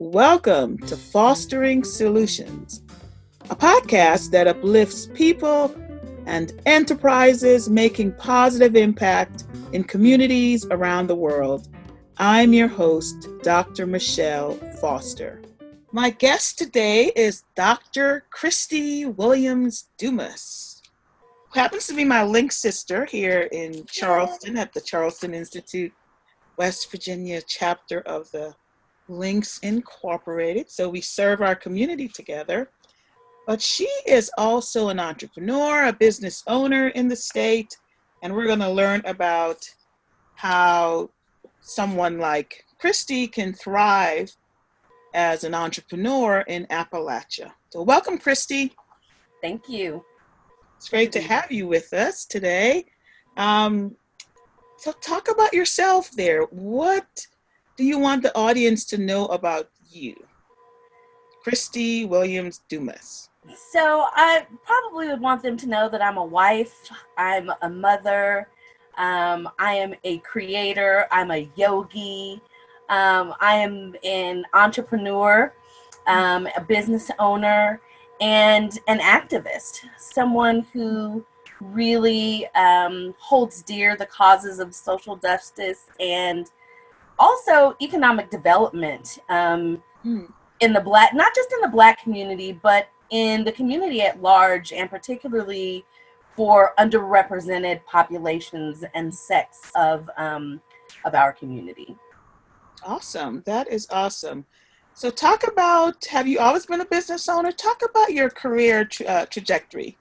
Welcome to Fostering Solutions, a podcast that uplifts people and enterprises making positive impact in communities around the world. I'm your host, Dr. Michelle Foster. My guest today is Dr. Christy Williams Dumas, who happens to be my link sister here in Charleston at the Charleston Institute, West Virginia chapter of the Links Incorporated. So we serve our community together. But she is also an entrepreneur, a business owner in the state, and we're going to learn about how someone like Christy can thrive as an entrepreneur in Appalachia. So, welcome, Christy. Thank you. It's great to have you with us today. Um, so, talk about yourself there. What do you want the audience to know about you? Christy Williams Dumas. So I probably would want them to know that I'm a wife, I'm a mother, um, I am a creator, I'm a yogi, um, I am an entrepreneur, um, a business owner, and an activist, someone who really um, holds dear the causes of social justice and also economic development um, hmm. in the black, not just in the black community, but in the community at large, and particularly for underrepresented populations and sects of um, of our community. Awesome, that is awesome. So, talk about have you always been a business owner? Talk about your career tra- uh, trajectory.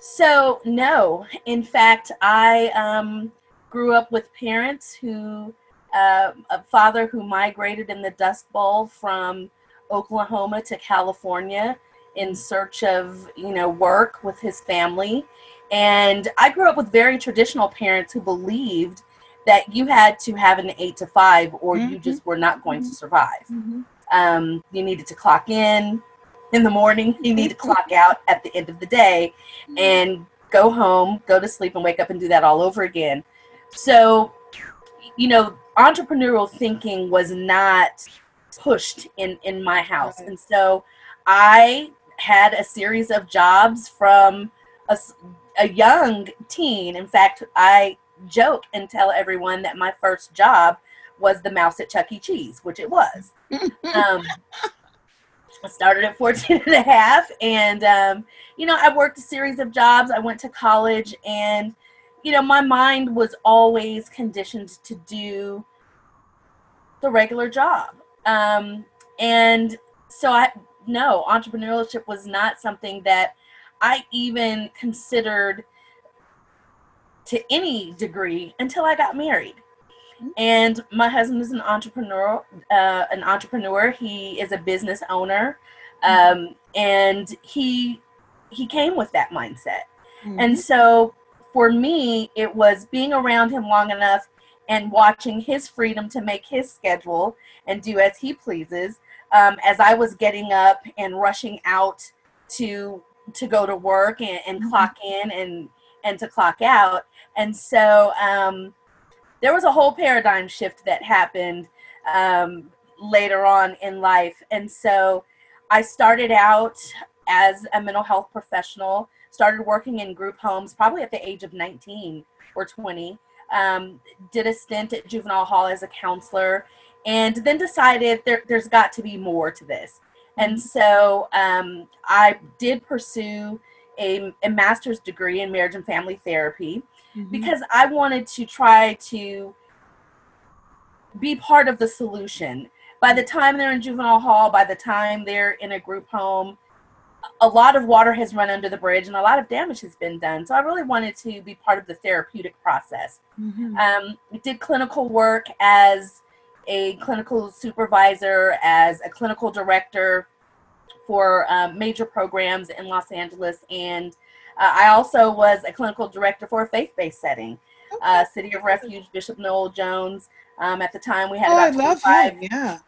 So, no. In fact, I um, grew up with parents who uh, a father who migrated in the Dust Bowl from Oklahoma to California in search of you know work with his family and i grew up with very traditional parents who believed that you had to have an eight to five or mm-hmm. you just were not going to survive mm-hmm. um, you needed to clock in in the morning you need to mm-hmm. clock out at the end of the day mm-hmm. and go home go to sleep and wake up and do that all over again so you know entrepreneurial thinking was not pushed in in my house. And so i had a series of jobs from a, a young teen. In fact i joke and tell everyone that my first job was the mouse at chuck e. Cheese which it was. Um, I started at 14 and a half and um, you know i worked a series of jobs. I went to college and you know, my mind was always conditioned to do the regular job. Um, and so I, no, entrepreneurship was not something that I even considered to any degree until I got married. And my husband is an entrepreneur. Uh, an entrepreneur. He is a business owner, um, and he he came with that mindset. Mm-hmm. And so for me, it was being around him long enough and watching his freedom to make his schedule and do as he pleases. Um, as I was getting up and rushing out to to go to work and, and mm-hmm. clock in and and to clock out, and so um, there was a whole paradigm shift that happened um, later on in life, and so I started out as a mental health professional started working in group homes probably at the age of 19 or 20. Um, did a stint at juvenile hall as a counselor, and then decided there, has got to be more to this. And mm-hmm. so um, I did pursue a, a, master's degree in marriage and family therapy mm-hmm. because I wanted to try to be part of the solution. By the time they're in juvenile hall, by the time they're in a group home, a lot of water has run under the bridge and a lot of damage has been done. So I really wanted to be part of the therapeutic process. Mm-hmm. Um, did clinical work as a clinical supervisor, as a clinical director for um, major programs in Los Angeles. And uh, I also was a clinical director for a faith based setting, uh, City of Refuge, Bishop Noel Jones. Um, at the time, we had oh, about 25. Yeah.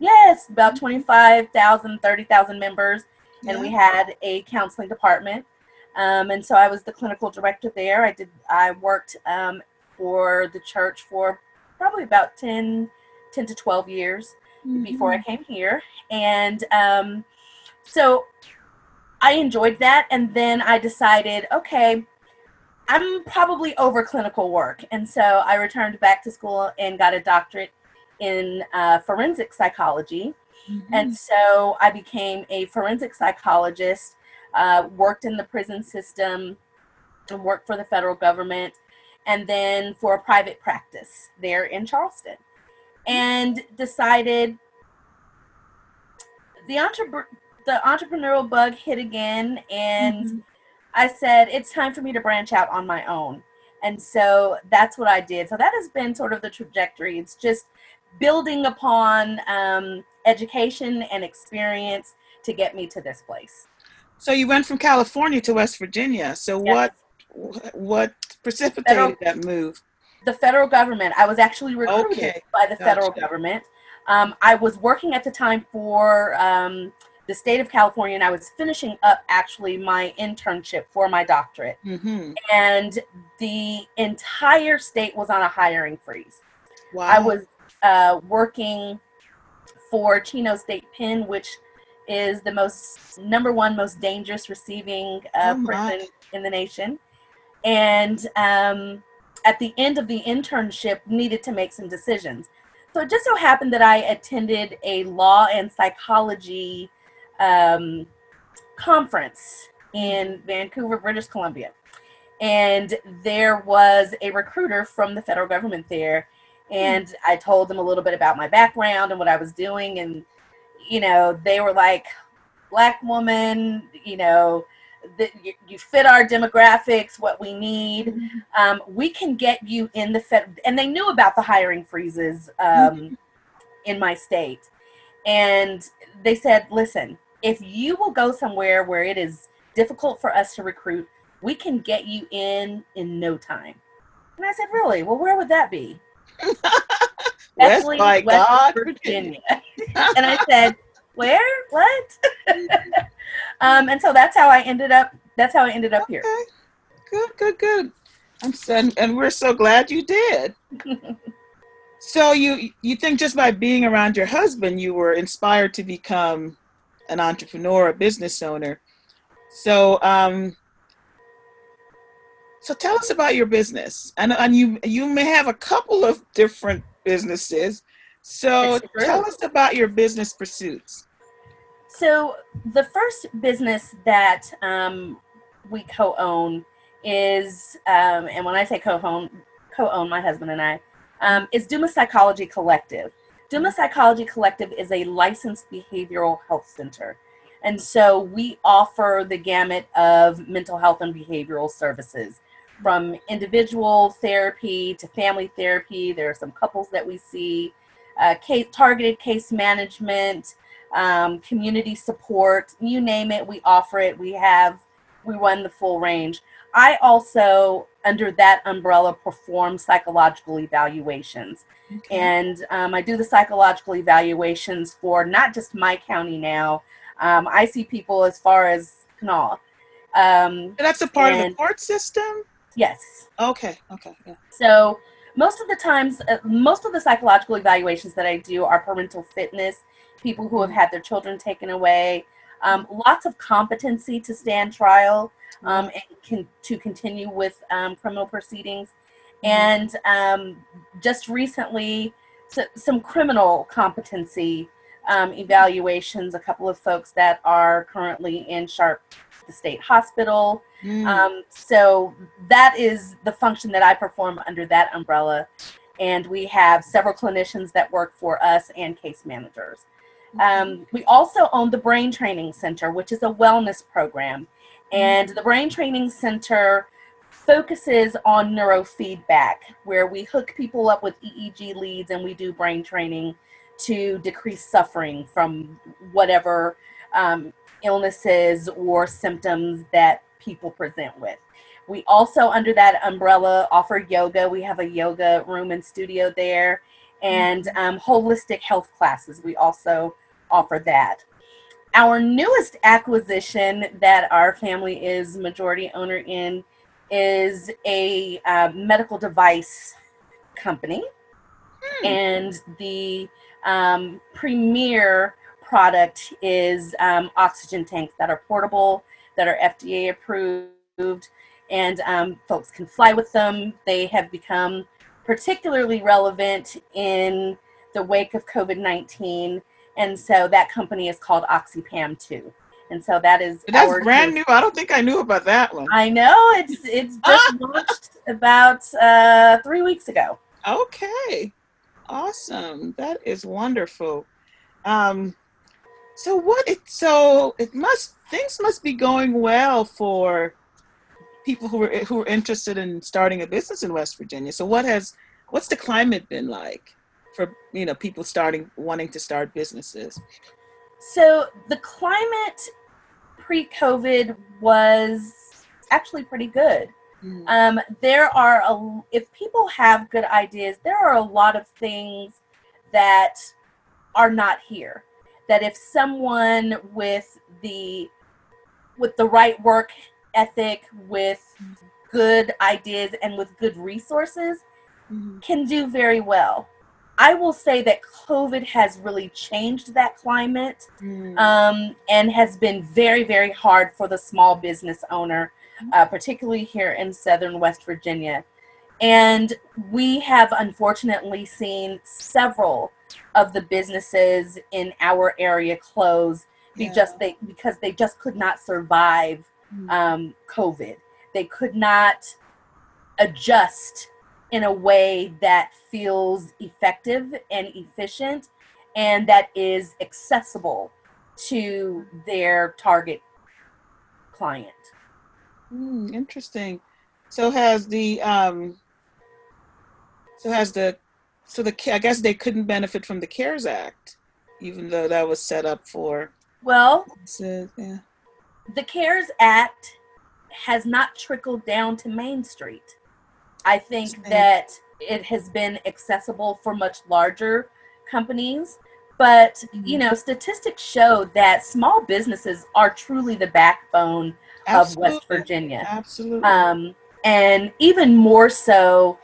Yes, about 25,000, 30,000 members and we had a counseling department. Um, and so I was the clinical director there. I did. I worked um, for the church for probably about 10, 10 to twelve years. mm-hmm. before I came here. And um, so I enjoyed that. And then I decided, okay, I'm probably over clinical work. And so I returned back to school and got a doctorate in uh, forensic psychology. Mm-hmm. And so I became a forensic psychologist, uh, worked in the prison system, and worked for the federal government, and then for a private practice there in Charleston. And decided the, entre- the entrepreneurial bug hit again, and mm-hmm. I said, it's time for me to branch out on my own. And so that's what I did. So that has been sort of the trajectory. It's just building upon um, education and experience to get me to this place. So you went from California to West Virginia. So yes. what what precipitated federal, that move? The federal government. I was actually recruited okay. by the gotcha. federal government. Um, I was working at the time for um, the state of California, and I was finishing up actually my internship for my doctorate. Mm-hmm. And the entire state was on a hiring freeze. Wow. I was uh, working for Chino State Pen, which is the most number one most dangerous receiving uh, oh prison in the nation. And um, at the end of the internship, needed to make some decisions. So it just so happened that I attended a law and psychology um, conference in Vancouver, British Columbia. And there was a recruiter from the federal government there and I told them a little bit about my background and what I was doing, and you know, they were like, "Black woman, you know." that you, you, fit our demographics, what we need. Mm-hmm. Um, we can get you in the Fed, and they knew about the hiring freezes um, mm-hmm. in my state, and they said, "Listen, if you will go somewhere where it is difficult for us to recruit, we can get you in in no time." And I said, "Really? Well, where would that be?" West, West God, Virginia. and I said, where? What? um, and so that's how I ended up. That's how I ended up okay. here. Good, good, good. I'm and, and we're so glad you did. so you you think just by being around your husband, you were inspired to become an entrepreneur, a business owner. So um, so tell us about your business, and and you you may have a couple of different businesses. So tell us about your business pursuits. So the first business that um, we co-own is, um, and when I say co-own, co-own my husband and I, um, is Dumas Psychology Collective. Dumas Psychology Collective is a licensed behavioral health center. And so we offer the gamut of mental health and behavioral services from individual therapy to family therapy. There are some couples that we see, uh, case, targeted case management, um, community support, you name it, we offer it. We have, we run the full range. I also, under that umbrella, perform psychological evaluations. Okay. And um, I do the psychological evaluations for not just my county now. Um, I see people as far as Kanawha. Um, that's a part of the court system? Yes. Okay. Okay. Yeah. So most of the times, uh, most of the psychological evaluations that I do are parental fitness, people who have had their children taken away, um, lots of competency to stand trial um, and can, to continue with um, criminal proceedings, mm-hmm. and um, just recently so, some criminal competency um, evaluations. A couple of folks that are currently in Sharpe the state hospital. Mm. Um, so that is the function that I perform under that umbrella. And we have several clinicians that work for us and case managers. Um, we also own the Brain Training Center, which is a wellness program. And the Brain Training Center focuses on neurofeedback, where we hook people up with EEG leads and we do brain training to decrease suffering from whatever um, illnesses or symptoms that people present with. We also, under that umbrella, offer yoga. We have a yoga room and studio there, and mm-hmm. um, holistic health classes. We also offer that. Our newest acquisition that our family is majority owner in is a uh, medical device company. Hmm. And the um, premier product is um, oxygen tanks that are portable, that are FDA approved, and um, folks can fly with them. They have become particularly relevant in the wake of COVID 19. And so that company is called OxyPam 2. And so that is that's brand new. I don't think I knew about that one. I know it's it's just launched about uh, three weeks ago. Okay, awesome. That is wonderful. Um, so what? It so it must things must be going well for people who are who are interested in starting a business in West Virginia. So what has what's the climate been like for you know people starting wanting to start businesses? So the climate pre-COVID was actually pretty good. Mm-hmm. Um, there are a, if people have good ideas, there are a lot of things that are not here. That if someone with the with the right work ethic, with good ideas, and with good resources, mm-hmm. can do very well. I will say that COVID has really changed that climate mm. um, and has been very, very hard for the small business owner, uh, particularly here in southern West Virginia. And we have unfortunately seen several of the businesses in our area close yeah. just they, because they just could not survive mm. um, COVID. They could not adjust in a way that feels effective and efficient and that is accessible to their target client. Mm, interesting. So has the um, so has the so the I guess they couldn't benefit from the CARES Act, even though that was set up for. Well, yeah. the CARES Act has not trickled down to Main Street. I think that it has been accessible for much larger companies. But, mm-hmm. you know, statistics show that small businesses are truly the backbone Absolutely. of West Virginia. Absolutely. Um, and even more so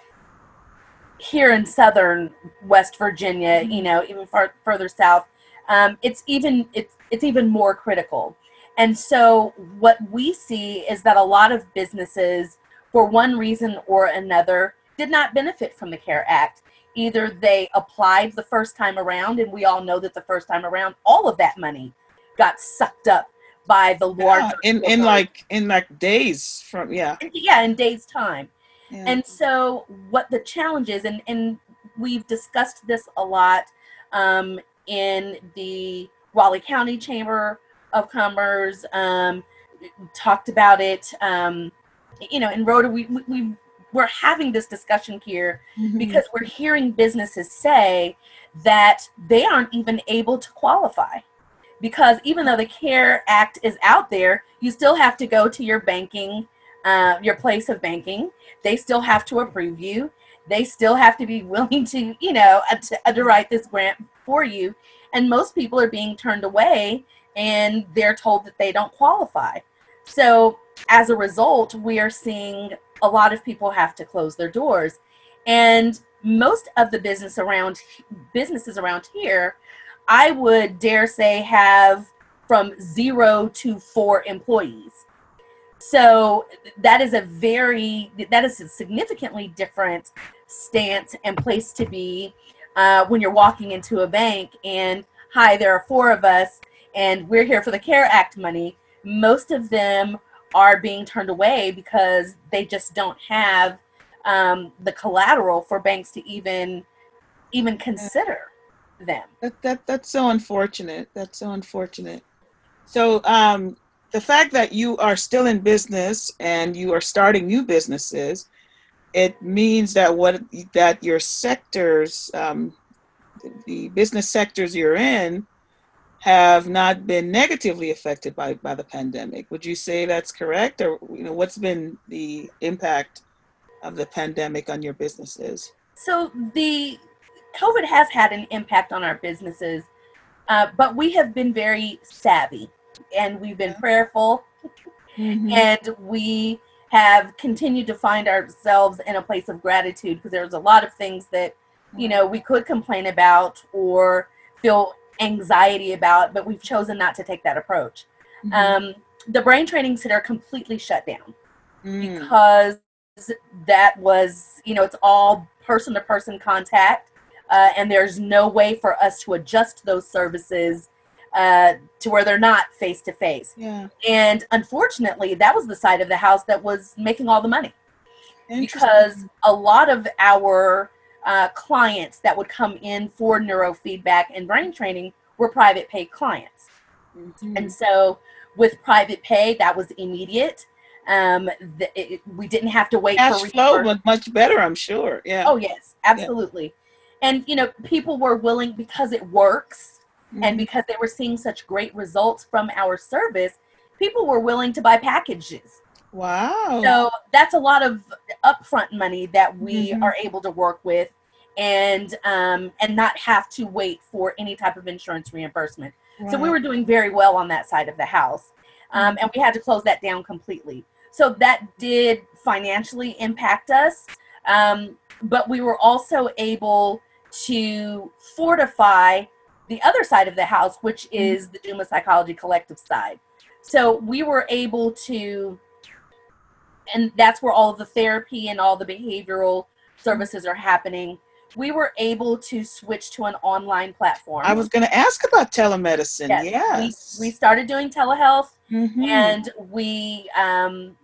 here in southern West Virginia, mm-hmm. you know, even far, further south, um, it's even it's it's even more critical. And so what we see is that a lot of businesses for one reason or another, did not benefit from the CARE Act. Either they applied the first time around, and we all know that the first time around, all of that money got sucked up by the larger yeah, in in like in like days from yeah yeah in days time yeah. and so what the challenge is and and we've discussed this a lot um, in the raleigh county chamber of commerce um, talked about it um, you know, in Rhoda, we, we, we're having this discussion here mm-hmm. because we're hearing businesses say that they aren't even able to qualify because even though the care act is out there you still have to go to your banking uh, your place of banking. They still have to approve you. They still have to be willing to you know to underwrite this grant for you. And most people are being turned away and they're told that they don't qualify. So as a result, we are seeing a lot of people have to close their doors. And most of the business around businesses around here, I would dare say have from zero to four employees. So that is a very that is a significantly different stance and place to be uh, when you're walking into a bank and hi, there are four of us and we're here for the CARE Act money. Most of them are being turned away because they just don't have um, the collateral for banks to even even consider them. That, that that's so unfortunate. That's so unfortunate. So um, the fact that you are still in business and you are starting new businesses, it means that what that your sectors, um, the business sectors you're in, have not been negatively affected by, by the pandemic. Would you say that's correct? Or you know, what's been the impact of the pandemic on your businesses? So the COVID has had an impact on our businesses, uh, but we have been very savvy and we've been prayerful mm-hmm. and we have continued to find ourselves in a place of gratitude because there's a lot of things that you know we could complain about or feel anxiety about but we've chosen not to take that approach Mhm. um, the brain training center completely shut down Mm. because that was you know it's all person to person contact uh, and there's no way for us to adjust those services uh, to where they're not face to face and unfortunately that was the side of the house that was making all the money. Because a lot of our uh, clients that would come in for neurofeedback and brain training were private pay clients. Mhm. and so with private pay that was immediate. Um, the, it, we didn't have to wait cash for flow was much better, I'm sure. Yeah. oh yes. Absolutely and you know people were willing because it works and Mhm. because they were seeing such great results from our service people were willing to buy packages wow. so that's a lot of upfront money that we Mhm. are able to work with and um, and not have to wait for any type of insurance reimbursement so we were doing very well on that side of the house um, and we had to close that down completely so that did financially impact us um, but we were also able to fortify the other side of the house which is the dumas psychology collective side so we were able to and that's where all of the therapy and all the behavioral services are happening we were able to switch to an online platform I was going to ask about telemedicine. Yes, Yes. we, we started doing telehealth Mhm. and we um,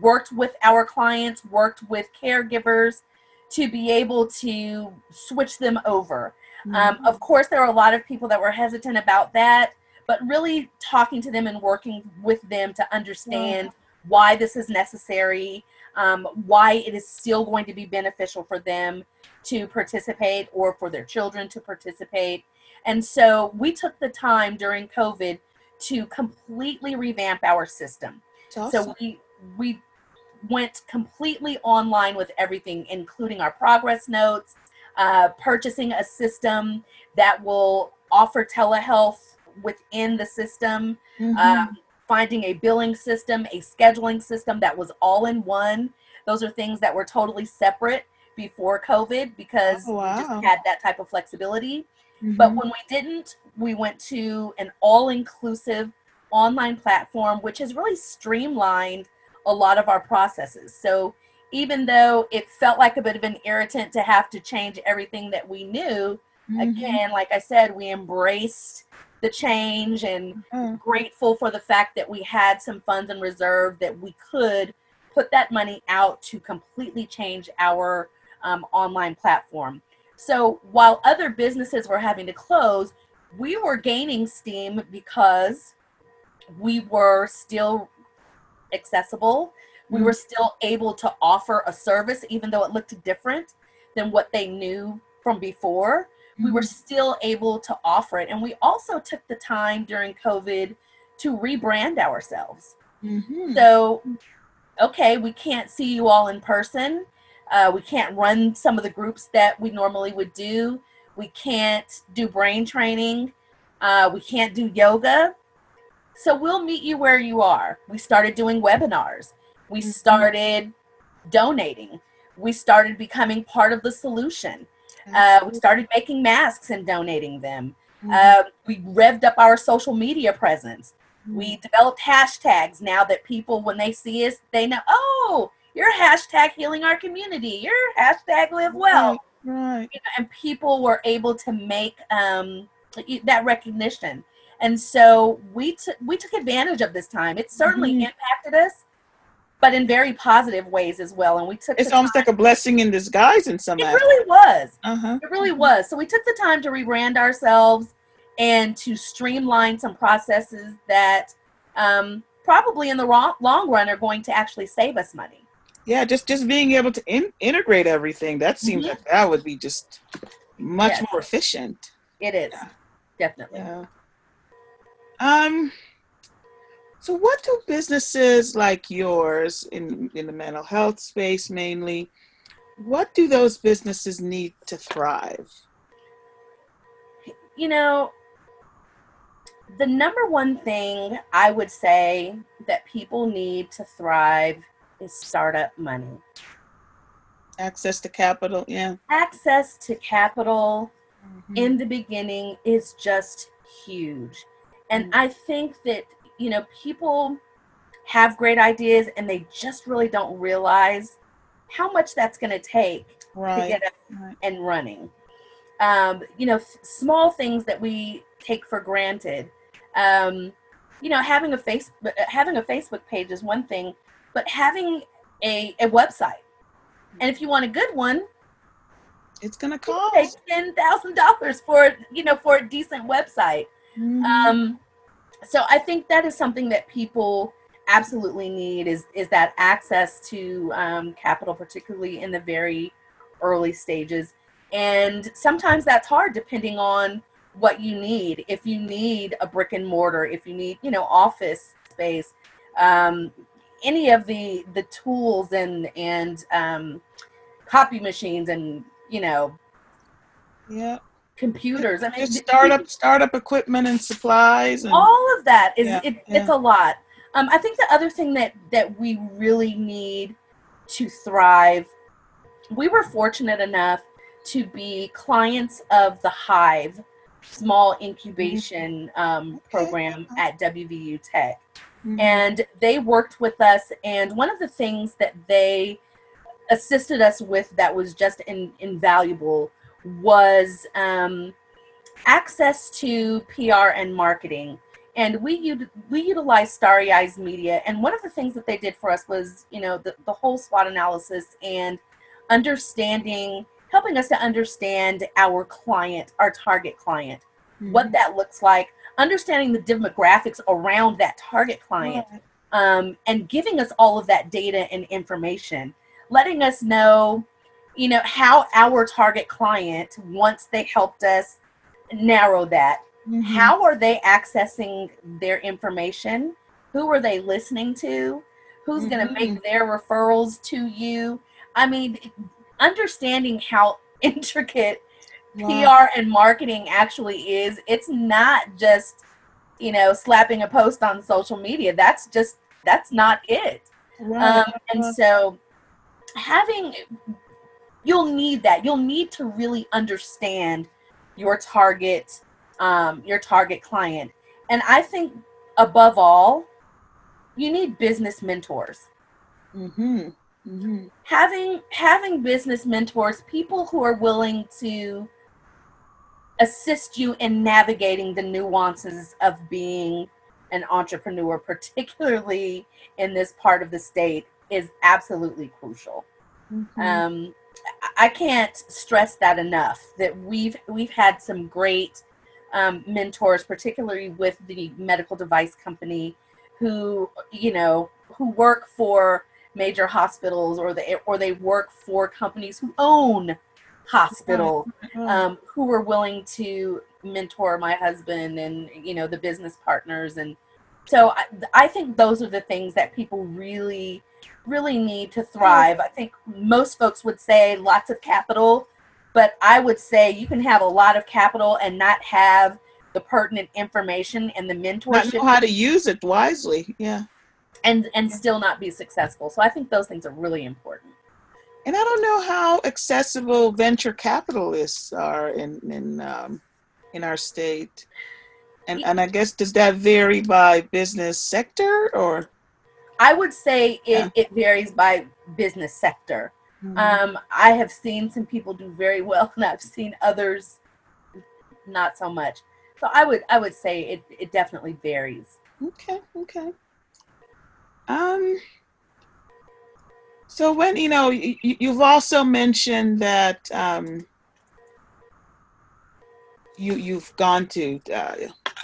worked with our clients worked with caregivers to be able to switch them over um, Mhm. of course there were a lot of people that were hesitant about that but really talking to them and working with them to understand why this is necessary um, why it is still going to be beneficial for them to participate or for their children to participate and so we took the time during covid to completely revamp our system awesome. so we we went completely online with everything, including our progress notes, uh, purchasing a system that will offer telehealth within the system, Mhm. um, finding a billing system, a scheduling system that was all in one. Those are things that were totally separate before COVID because Oh, we just had that type of flexibility. But Mhm. when we didn't, we went to an all inclusive online platform, which has really streamlined a lot of our processes. So even though it felt like a bit of an irritant to have to change everything that we knew, Mhm. again, like I said, we embraced the change and Mhm. grateful for the fact that we had some funds in reserve that we could put that money out to completely change our um, online platform. So while other businesses were having to close, we were gaining steam because we were still accessible. We were still able to offer a service, even though it looked different than what they knew from before we were still able to offer it. And we also took the time during COVID to rebrand ourselves. Mhm. So, okay, we can't see you all in person. Uh, we can't run some of the groups that we normally would do. We can't do brain training. Uh, we can't do yoga. So, we'll meet you where you are. We started doing webinars. We Mhm. started donating. We started becoming part of the solution. Uh, we started making masks and donating them. Mhm. Uh, we revved up our social media presence. Mm-hmm. We developed hashtags now that people, when they see us, they know, oh, you're hashtag healing our community. You're hashtag live well. Right. You know, and people were able to make um, that recognition. And so we took we took advantage of this time. It certainly Mhm. impacted us, but in very positive ways as well. And we took It's almost time- like a blessing in disguise in some ways. it aspects. really was. Uh-huh. It really was. So we took the time to rebrand ourselves and to streamline some processes that um, probably in the wrong, long run are going to actually save us money. Yeah, just just being able to in, integrate everything. That seems Mhm. like that would be just much Yes. more efficient. It is Yeah. definitely. Yeah. Um. So, what do businesses like yours in in the mental health space mainly? What do those businesses need to thrive? You know, the number one thing I would say that people need to thrive is startup money. Access to capital, yeah. Access to capital Mhm. in the beginning is just huge. And Mhm. I think that, you know, people have great ideas and they just really don't realize how much that's going to take to get up right. and running. Um, you know, f- small things that we take for granted. Um, you know, having a face having a Facebook page is one thing, but having a, a website. And if you want a good one, It's can pay cost. ten thousand dollars for you know for a decent website. Mhm. Um, so I think that is something that people absolutely need is is that access to um, capital, particularly in the very early stages. And sometimes that's hard depending on what you need. If you need a brick and mortar, if you need you know office space, um, any of the the tools and and um, copy machines and you know yeah. Computers. I mean, Just startup startup equipment and supplies and all of that is Yeah, it, yeah. it's a lot um, i think the other thing that that we really need to thrive we were fortunate enough to be clients of the hive small incubation um, program at wvu tech Mhm. and they worked with us and one of the things that they assisted us with that was just in, invaluable was um, access to pr and marketing and we we utilized starry eyes media and one of the things that they did for us was you know the, the whole swot analysis and understanding helping us to understand our client our target client what Mhm. that looks like, understanding the demographics around that target client, Right. um, and giving us all of that data and information, letting us know, you know, how our target client, once they helped us narrow that, Mhm. how are they accessing their information? Who are they listening to? Who's going to make their referrals to you? I mean, understanding how intricate Wow. PR and marketing actually is. It's not just, you know, slapping a post on social media. That's just that's not it. Right. Um, and so having you'll need that. You'll need to really understand your target um, your target client. And I think above all, you need business mentors mm-hmm. Mm-hmm. having having business mentors people who are willing to assist you in navigating the nuances of being an entrepreneur particularly in this part of the state is absolutely crucial Mm-hmm. um, I- can't stress that enough. That we've we've had some great um, mentors, particularly with the medical device company, who you know who work for major hospitals or they or they work for companies who own hospitals, Right. um, who were willing to mentor my husband and you know the business partners and so I, I think those are the things that people really really need to thrive i think most folks would say lots of capital but i would say you can have a lot of capital and not have the pertinent information and the mentorship Not know how to use it wisely. Yeah. and and still not be successful so i think those things are really important And I don't know how accessible venture capitalists are in in um, in our state. And and I guess does that vary by business sector or? i would say it, Yeah. it varies by business sector Um, I have seen some people do very well, and I've seen others not so much. So I would I would say it, it definitely varies. Okay, okay. Um. So when you know you, you've also mentioned that um, you you've gone to uh,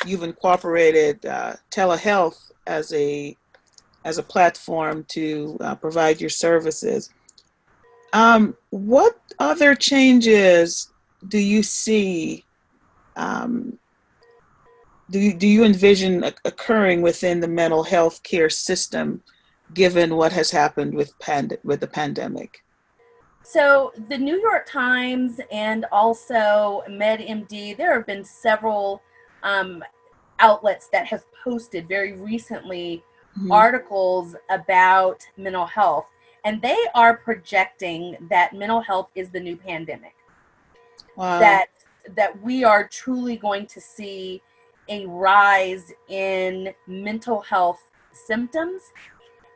you've incorporated uh, telehealth as a as a platform to uh, provide your services. Um, what other changes do you see? Um, do you, do you envision occurring within the mental health care system given what has happened with pand- with the pandemic So the New York Times and also WebMD, there have been several um, outlets that have posted very recently Mhm. articles about mental health. and they are projecting that mental health is the new pandemic. Wow. That that we are truly going to see a rise in mental health symptoms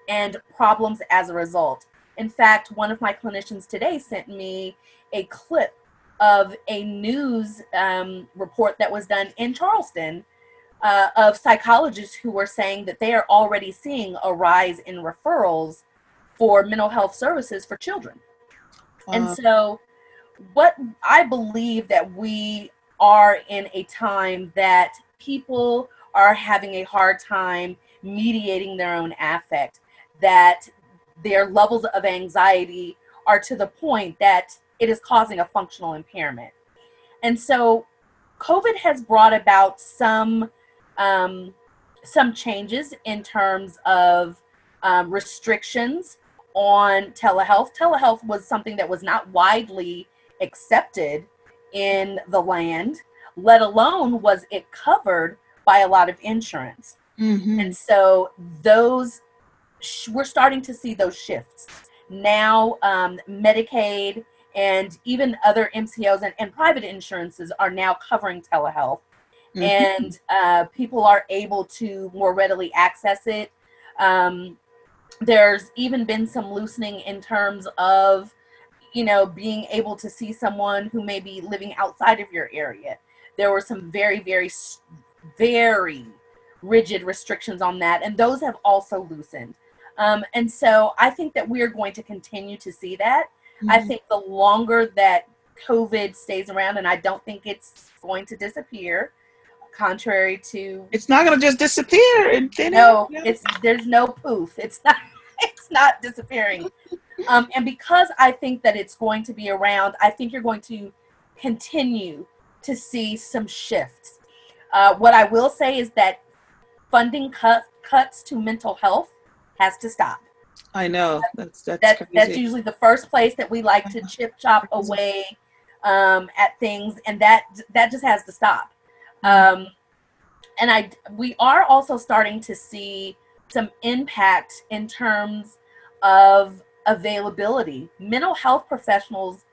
and problems as a result. In fact, one of my clinicians today sent me a clip of a news um, report that was done in Charleston uh, of psychologists who were saying that they are already seeing a rise in referrals for mental health services for children. Wow. And so, what I believe that we are in a time that people are having a hard time mediating their own affect, that their levels of anxiety are to the point that it is causing a functional impairment. And so, COVID has brought about some um, some changes in terms of um, restrictions on telehealth. Telehealth was something that was not widely accepted in the land, let alone was it covered by a lot of insurance. Mhm. And so those sh- we're starting to see those shifts now. Um, Medicaid and even other MCOs and, and private insurances are now covering telehealth, Mhm. and uh, people are able to more readily access it. Um, there's even been some loosening in terms of you know being able to see someone who may be living outside of your area there were some very very very rigid restrictions on that and those have also loosened um, and so i think that we're going to continue to see that. I Mhm. think the longer that covid stays around and i don't think it's going to disappear contrary to it's not going to just disappear. And no it's there's no poof. It's not it's not disappearing. Um, and because i think that it's going to be around i think you're going to continue to see some shifts. Uh, what i will say is that funding cut, cuts to mental health has to stop. I know. That's that's that's usually the first place that we like to chip chop away um, at things and that that just has to stop. Um, and i we are also starting to see some impact in terms of availability. Mental health professionals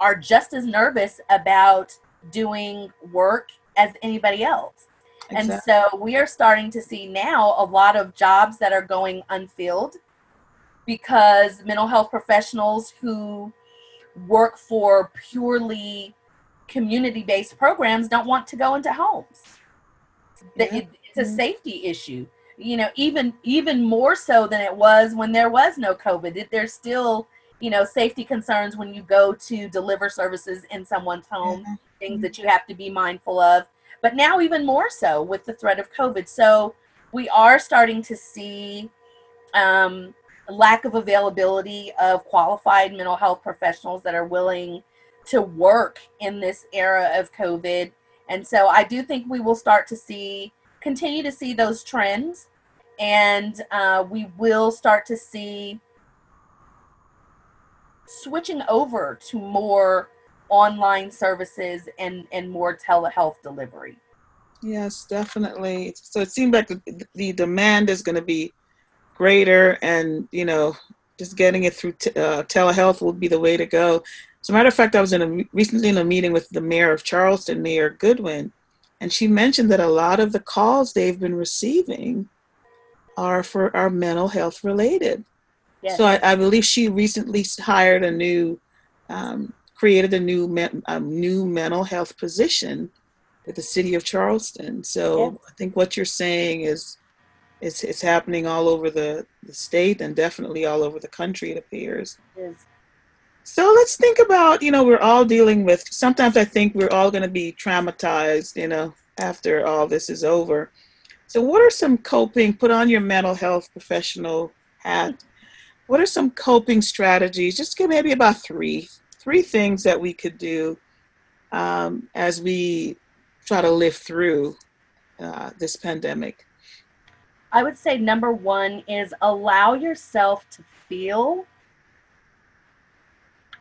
are just as nervous about doing work as anybody else and so we are starting to see now a lot of jobs that are going unfilled because mental health professionals who work for purely community based programs don't want to go into homes. It- It's a Mhm. safety issue. You know, even even more so than it was when there was no COVID. There's still, you know, safety concerns when you go to deliver services in someone's home Yeah. things that you have to be mindful of. But now, even more so with the threat of COVID. So, we are starting to see um, lack of availability of qualified mental health professionals that are willing to work in this era of COVID. And so, I do think we will start to see, continue to see those trends. And uh, we will start to see switching over to more online services and and more telehealth delivery Yes, definitely. So it seemed like the, the demand is going to be greater, and you know, just getting it through t- uh, telehealth will be the way to go. As a matter of fact, I was in a recently in a meeting with the mayor of Charleston, Mayor Goodwin, and she mentioned that a lot of the calls they've been receiving are for are mental health related. yes So I, I believe she recently hired a new, um, created a new men, um, new mental health position at the city of Charleston. So Yes. I think what you're saying is, is it's happening all over the, the state and definitely all over the country. It appears. is- So let's think about, you know, we're all dealing with, sometimes I think we're all going to be traumatized, you know, after all this is over. So, what are some coping, put on your mental health professional hat? What are some coping strategies? Just give maybe about three, three things that we could do um, as we try to live through uh, this pandemic. i would say number one is allow yourself to feel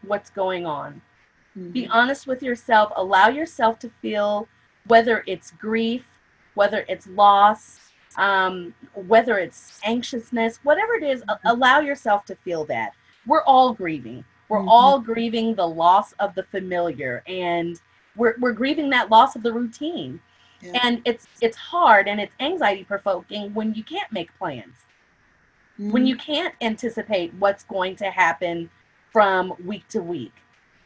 what's going on. Be honest with yourself. Allow yourself to feel whether it's grief whether it's loss um, whether it's anxiousness whatever it is a- allow yourself to feel that. We're all grieving. We're Mhm. all grieving the loss of the familiar and we're, we're grieving that loss of the routine. Yeah. And it's it's hard and it's anxiety provoking when you can't make plans. When Mhm. you can't anticipate what's going to happen from week to week.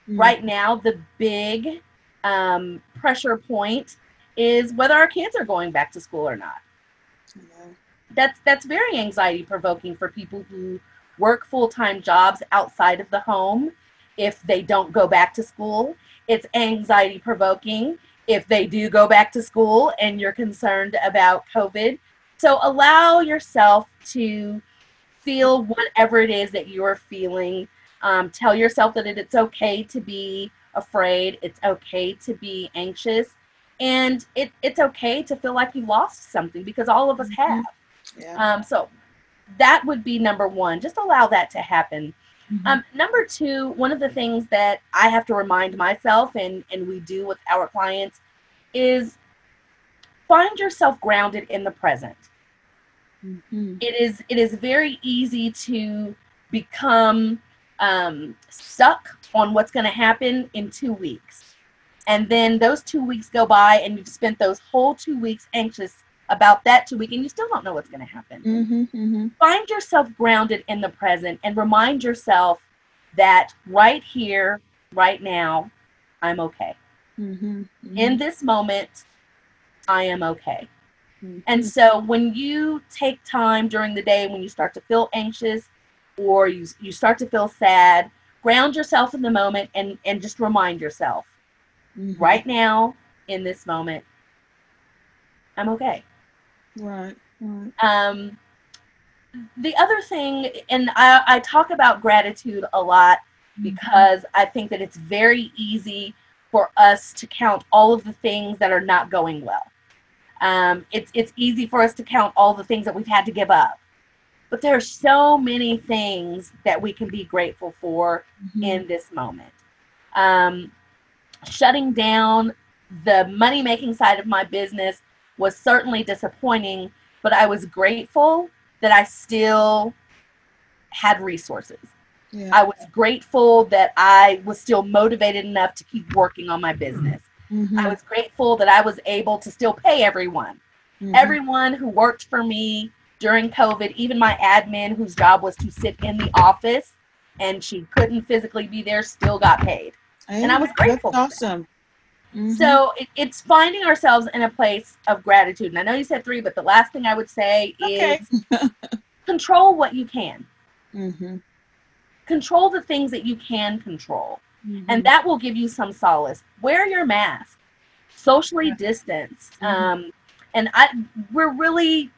Mhm. Right now, the big um, pressure point is whether our kids are going back to school or not. Yeah. That's that's very anxiety provoking for people who work full time jobs outside of the home. If they don't go back to school, it's anxiety provoking if they do go back to school and you're concerned about COVID. So allow yourself to feel whatever it is that you're feeling. Um, tell yourself that it, it's okay to be afraid. It's okay to be anxious. And it, it's okay to feel like you lost something because all of us Mhm. have. Yeah. Um, so that would be number one. Just allow that to happen. Mhm. Um, number two, one of the things that I have to remind myself and, and we do with our clients is find yourself grounded in the present. Mhm. It is it is very easy to become um, stuck on what's going to happen in two weeks, and then those two weeks go by, and you've spent those whole two weeks anxious about that two week, and you still don't know what's going to happen. Mhm. Mhm. find yourself grounded in the present and remind yourself that right here, right now, I'm okay. Mhm. Mhm. In this moment, I am okay. Mhm. And so when you take time during the day when you start to feel anxious or you, you start to feel sad, ground yourself in the moment and, and just remind yourself Mhm. right now, in this moment, I'm okay. Right. Right. um, the other thing, and I, I talk about gratitude a lot because I think that it's very easy for us to count all of the things that are not going well. Um, it's it's easy for us to count all the things that we've had to give up, but there are so many things that we can be grateful for Mhm. in this moment. Um, shutting down the money making side of my business was certainly disappointing, but I was grateful that I still had resources. Yeah. I was grateful that I was still motivated enough to keep working on my business. Mhm. I was grateful that I was able to still pay everyone. Mhm. Everyone who worked for me during COVID, even my admin whose job was to sit in the office and she couldn't physically be there, still got paid. and I was grateful That's awesome. Mhm. So it, it's finding ourselves in a place of gratitude. And I know you said three, but the last thing I would say Okay. is control what you can. Mhm. Control the things that you can control. Mhm. And that will give you some solace. Wear your mask. Socially Yeah. distance. Mhm. Um, and I we're really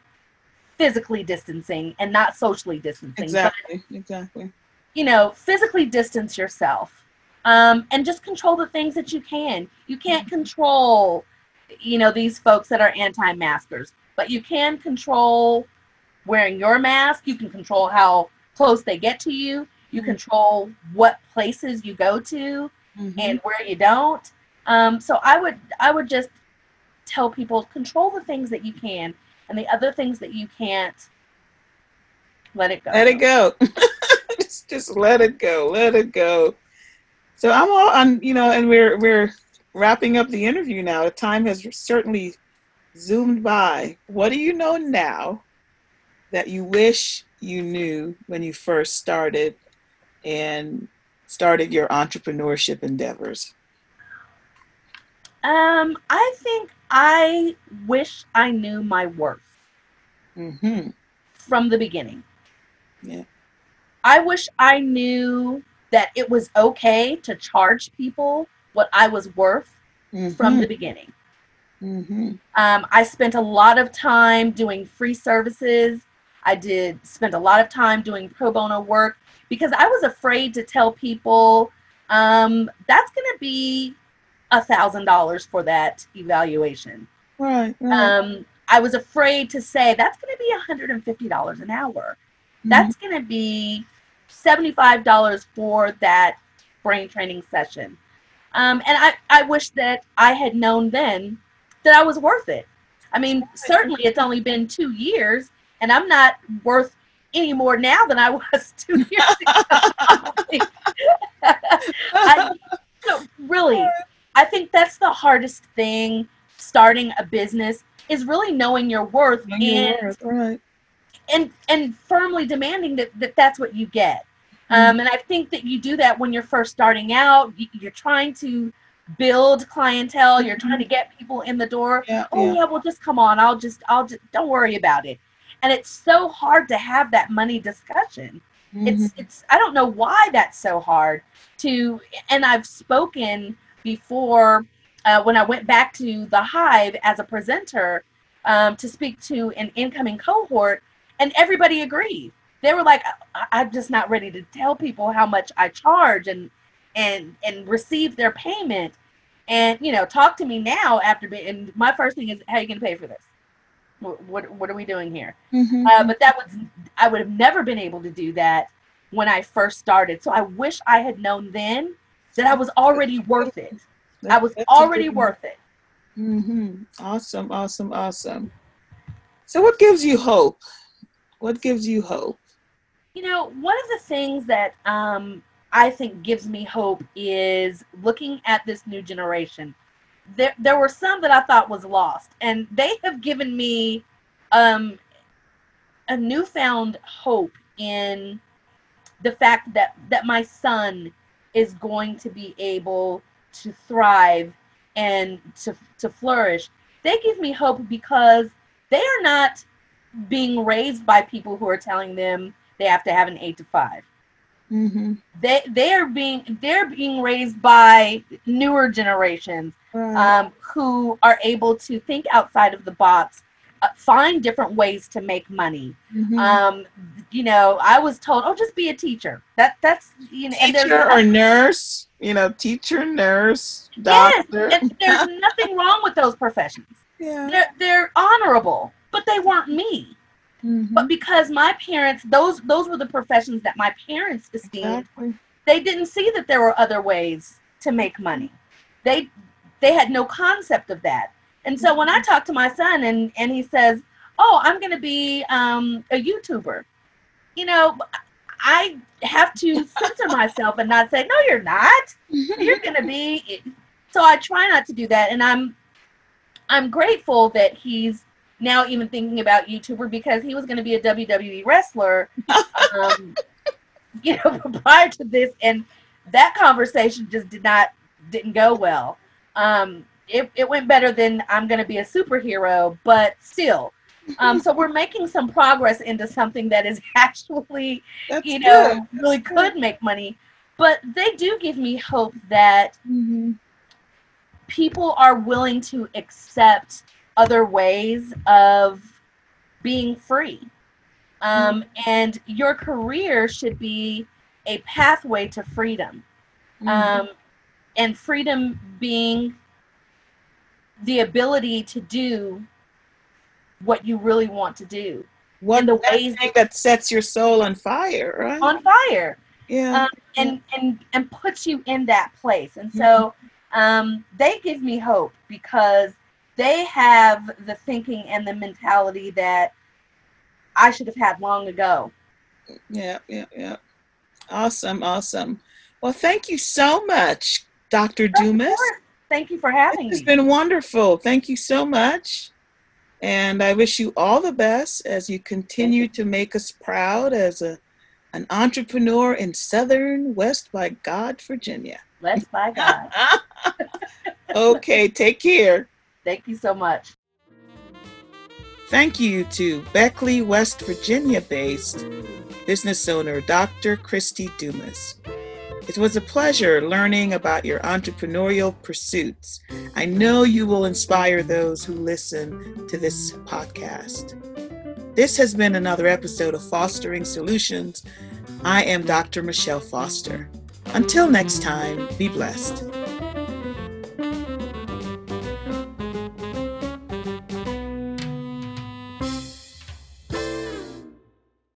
physically distancing and not socially distancing. But exactly. Exactly. you know, physically distance yourself um, and just control the things that you can. You can't control, you know, these folks that are anti maskers, but you can control wearing your mask. You can control how close they get to you. You Mhm. control what places you go to Mhm. and where you don't. Um, so I would, I would just tell people control the things that you can, and the other things that you can't, let it go. Let it go. just, just let it go. Let it go. So I'm all on, you know, and we're we're wrapping up the interview now. The time has certainly zoomed by. What do you know now that you wish you knew when you first started and started your entrepreneurship endeavors? Um, I think I wish I knew my worth Mm-hmm. from the beginning. Yeah. I wish I knew that it was okay to charge people what I was worth from the beginning. Mm-hmm. Um, I spent a lot of time doing free services. I did spend a lot of time doing pro bono work because I was afraid to tell people um, that's going to be a thousand dollars for that evaluation. Right. right. Um, I was afraid to say that's going to be $150 an hour. Mm-hmm. That's going to be $75 for that brain training session. Um, and I, I wish that I had known then that I was worth it. I mean, certainly it's only been two years and I'm not worth any more now than I was two years ago. I, no, really, I think that's the hardest thing starting a business is really knowing your worth Knowing your worth, right. And and firmly demanding that, that that's what you get. Mhm. Um, and I think that you do that when you're first starting out. You- You're trying to build clientele. You're trying to get people in the door. Yeah, Oh yeah. yeah, well just come on. I'll just I'll just don't worry about it. And it's so hard to have that money discussion. Mhm. It's it's I don't know why that's so hard to. And I've spoken before uh, when I went back to the Hive as a presenter um, to speak to an incoming cohort, and everybody agreed. They were like, I- "I'm just not ready to tell people how much I charge and and and receive their payment." And you know, talk to me now after being. And my first thing is, how are you going to pay for this? What, what what are we doing here? Mhm. Uh, but that was I would have never been able to do that when I first started. So I wish I had known then that I was already worth it. I was already worth it. Mhm. Awesome, awesome, awesome. So, what gives you hope? What gives you hope? You know, one of the things that um, I think gives me hope is looking at this new generation. There, there were some that I thought was lost, and they have given me um, a newfound hope in the fact that that my son is going to be able to thrive and to to flourish. They give me hope because they are not being raised by people who are telling them they have to have an eight to five. Mm-hmm. They they are being they're being raised by newer generations Right. um, who are able to think outside of the box, uh, find different ways to make money. Mhm. Um, you know, I was told, "Oh, just be a teacher." That that's you know, and there's teacher or nurse, you know, teacher, nurse, doctor. yes, there's nothing wrong with those professions. yeah. They're they're honorable, but they weren't me. Mhm. But because my parents, those those were the professions that my parents esteemed. Exactly. They didn't see that there were other ways to make money. They they had no concept of that. And so when I talk to my son and and he says, "Oh, I'm going to be um, a YouTuber," you know, I have to censor myself and not say, "No, you're not. You're going to be." So I try not to do that, and I'm I'm grateful that he's now even thinking about YouTuber because he was going to be a WWE wrestler. Um, you know, prior to this, and that conversation just did not didn't go well. Um, it, it went better than I'm going to be a superhero, but still. Um, so we're making some progress into something that is actually, That's you know, good. really could make money. But they do give me hope that Mhm. people are willing to accept other ways of being free. Um, and your career should be a pathway to freedom. Mhm. Um, and freedom being the ability to do what you really want to do what the ways- thing that sets your soul on fire, right? on fire. yeah. um, and and and puts you in that place and so um, they give me hope because they have the thinking and the mentality that i should have had long ago Yeah, yeah, yeah. Awesome, awesome. Well, thank you so much, Dr. Dumas. Of course. thank you for having It's me It's been wonderful. Thank you so much. And I wish you all the best as you continue to make us proud as a an entrepreneur in Southern West by God, Virginia. blessed by god okay, take care. Thank you so much Thank you to Beckley, West Virginia based business owner Dr. Christy Dumas. It was a pleasure learning about your entrepreneurial pursuits. I know you will inspire those who listen to this podcast. This has been another episode of Fostering Solutions. I am Dr. Michelle Foster. Until next time, be blessed.